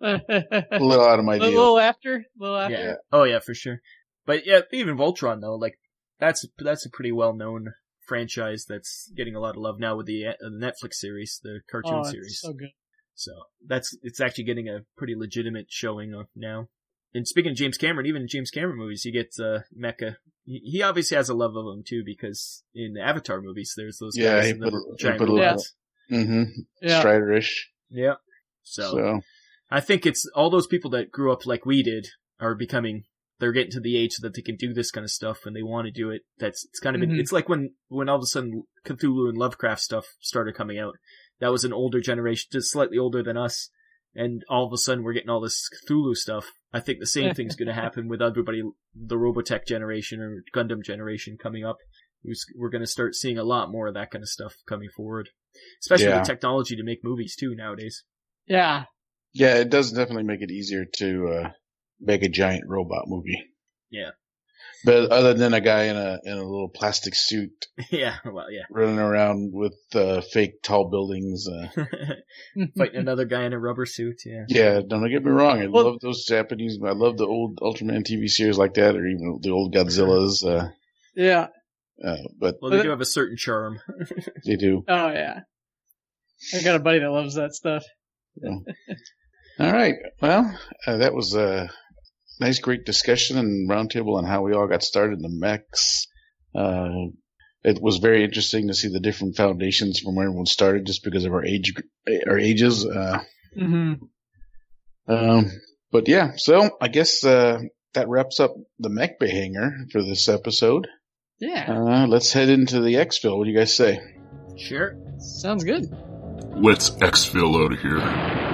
a a little out of my deal. little after, a little after. yeah. Oh yeah, for sure. But yeah, even Voltron though, like that's that's a pretty well known franchise that's getting a lot of love now with the, uh, Netflix series, the cartoon Oh, series. so good. So that's it's actually getting a pretty legitimate showing of now. And speaking of James Cameron, even James Cameron movies, you get uh, Mecha. He he obviously has a love of them too, because in the Avatar movies, there's those Yeah, guys in the put a- he giant put a little- Mm-hmm. Yeah. Strider-ish. Yeah. So, So I think it's all those people that grew up like we did are becoming. They're getting to the age that they can do this kind of stuff and they want to do it. That's it's kind of been, Mhm. it's like when when all of a sudden Cthulhu and Lovecraft stuff started coming out. That was an older generation, just slightly older than us, and all of a sudden we're getting all this Cthulhu stuff. I think the same thing's going to happen with everybody, the Robotech generation or Gundam generation coming up. We're going to start seeing a lot more of that kind of stuff coming forward, especially Yeah. with technology to make movies too nowadays. Yeah. yeah, it does definitely make it easier to uh, make a giant robot movie. Yeah. But other than a guy in a in a little plastic suit yeah, well, yeah. running around with uh, fake tall buildings, uh, Fighting another guy in a rubber suit, yeah. yeah, don't get me wrong. I Well- love those Japanese. I love the old Ultraman TV series like that, or even the old Godzillas. Uh, Yeah. uh, but Well, they do have a certain charm. they do. Oh yeah. I got a buddy that loves that stuff. Yeah. All right. Well, uh, that was a nice, great discussion and roundtable on how we all got started in the mechs. Uh, it was very interesting to see the different foundations from where everyone started, just because of our age, our ages. Uh, hmm um, but yeah, so I guess uh, that wraps up the mech bay hanger for this episode. Yeah. Uh, let's head into the exfil. What do you guys say? Sure. Sounds good. Let's exfil out of here.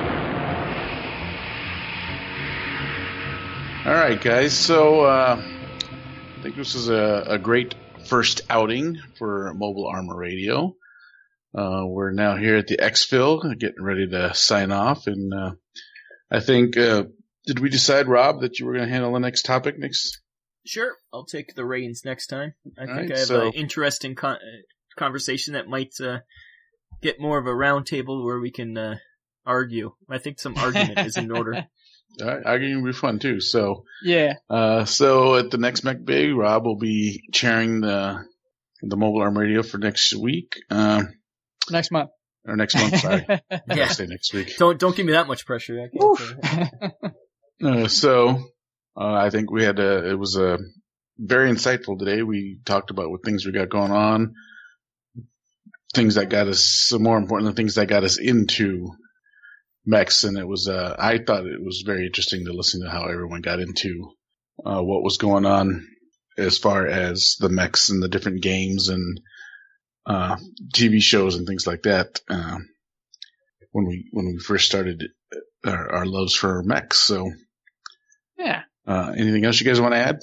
All right, guys. So uh, I think this is a, a great first outing for Mobile Armor Radio. Uh, we're now here at the Exfil, getting ready to sign off, and uh, I think uh, did we decide, Rob, that you were going to handle the next topic next? Sure. I'll take the reins next time. I think Alright, I have so- an interesting con- uh, conversation that might uh, get more of a roundtable where we can uh, argue. I think some argument is in order. All right, arguing will be fun too. So, Yeah. uh, so at the next Mech Bay, Rob will be chairing the the Mobile Arm Radio for next week, um, Next month. or next month. Sorry, Yeah. gotta say next week. Don't don't give me that much pressure. I can't, uh, so uh, I think we had a, it was a very insightful today. We talked about what things we got going on, things that got us, so more importantly, things that got us into mechs. And it was, uh, I thought it was very interesting to listen to how everyone got into uh, what was going on as far as the mechs and the different games and uh, TV shows and things like that. Um, when we when we first started our, our loves for mechs, so yeah. uh, anything else you guys want to add?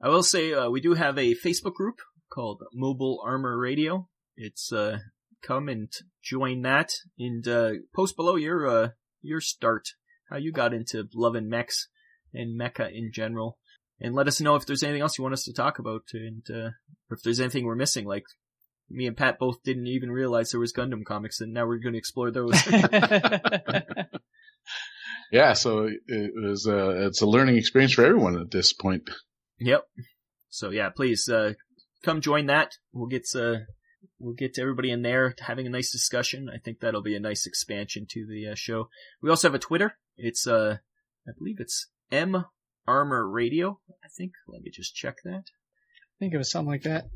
I will say uh, we do have a Facebook group called Mobile Armor Radio. It's uh, come and join that and uh, post below your uh, your start, how you got into loving mechs and mecha in general, and let us know if there's anything else you want us to talk about, and uh, or if there's anything we're missing. Like me and Pat both didn't even realize there was Gundam comics, and now we're going to explore those. Yeah, so it, it was a, it's a learning experience for everyone at this point. Yep. So yeah, please uh, come join that. We'll get uh, we'll get to everybody in there having a nice discussion. I think that'll be a nice expansion to the uh, show. We also have a Twitter. It's uh, I believe it's M Armor Radio. I think. Let me just check that. I think it was something like that.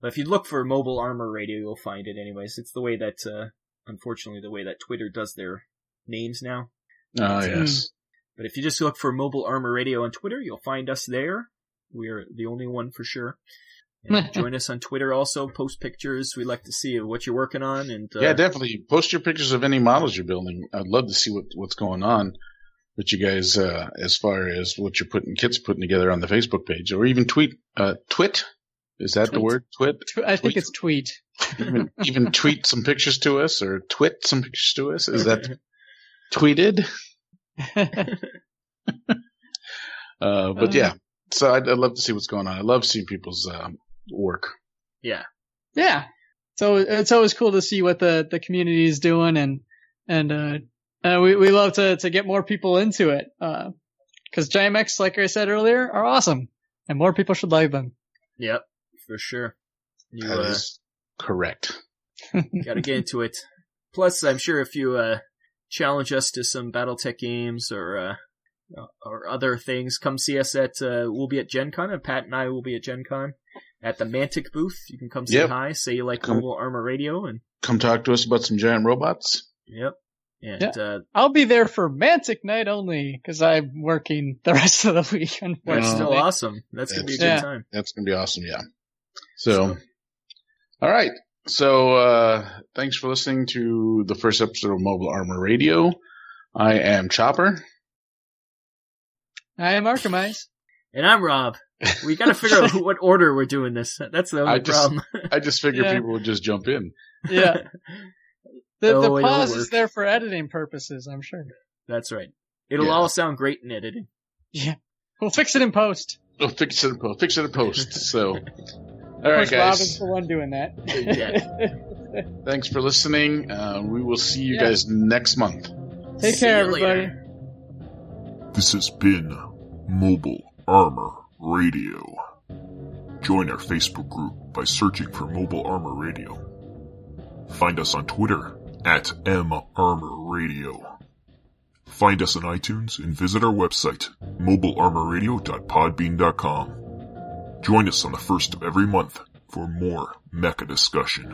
But if you look for Mobile Armor Radio, you'll find it anyways. It's the way that, uh, unfortunately, the way that Twitter does their names now. Oh, yes. But if you just look for Mobile Armor Radio on Twitter, you'll find us there. We're the only one for sure. And join us on Twitter also. Post pictures. We'd like to see what you're working on. And uh, Yeah, definitely. Post your pictures of any models you're building. I'd love to see what, what's going on with you guys, uh, as far as what you're putting, kits putting together on the Facebook page or even tweet, uh, twit. Is that the word? Twit? I think Tweet. it's tweet. even, even tweet some pictures to us or twit some pictures to us. Is that tweeted? Uh, but Uh. yeah, so I'd, I'd love to see what's going on. I love seeing people's, um, work. yeah. yeah. So it's always cool to see what the, the community is doing and, and, uh, uh, we, we love to, to get more people into it. Uh, cause GMX, like I said earlier, are awesome and more people should like them. Yep. For sure. You That uh, is correct. got to get into it. Plus, I'm sure if you uh, challenge us to some BattleTech games or uh, or other things, come see us at. Uh, we'll be at Gen Con, and Pat and I will be at Gen Con at the Mantic booth. You can come say Yep. hi, say you like Come. Mobile Armor Radio, and Come talk to us about some giant robots. yep. And uh, I'll be there for Mantic night only cause I'm working the rest of the week. that's Unfortunately. still awesome. That's gonna be a good Yeah. time. That's going to be awesome. Yeah. So, all right. So, uh, thanks for listening to the first episode of Mobile Armor Radio. I am Chopper. I am Archimize. And I'm Rob. We got to figure out who- what order we're doing this. That's the only I just- problem. I just figured Yeah. people would just jump in. Yeah. The, Oh, the pause is there for editing purposes, I'm sure. That's right. It'll Yeah. all sound great in editing. Yeah. We'll fix it in post. We'll fix it in post. Fix it in post. So, all Of right, course, Robin's guys. the one doing that. Yeah. Thanks for listening. Uh, we will see you Yeah. guys next month. Take See care, you later. everybody. This has been Mobile Armor Radio. Join our Facebook group by searching for Mobile Armor Radio. Find us on Twitter at M Armor Radio. Find us on iTunes and visit our website, mobilearmorradio.podbean.com. Join us on the first of every month for more mecha discussion.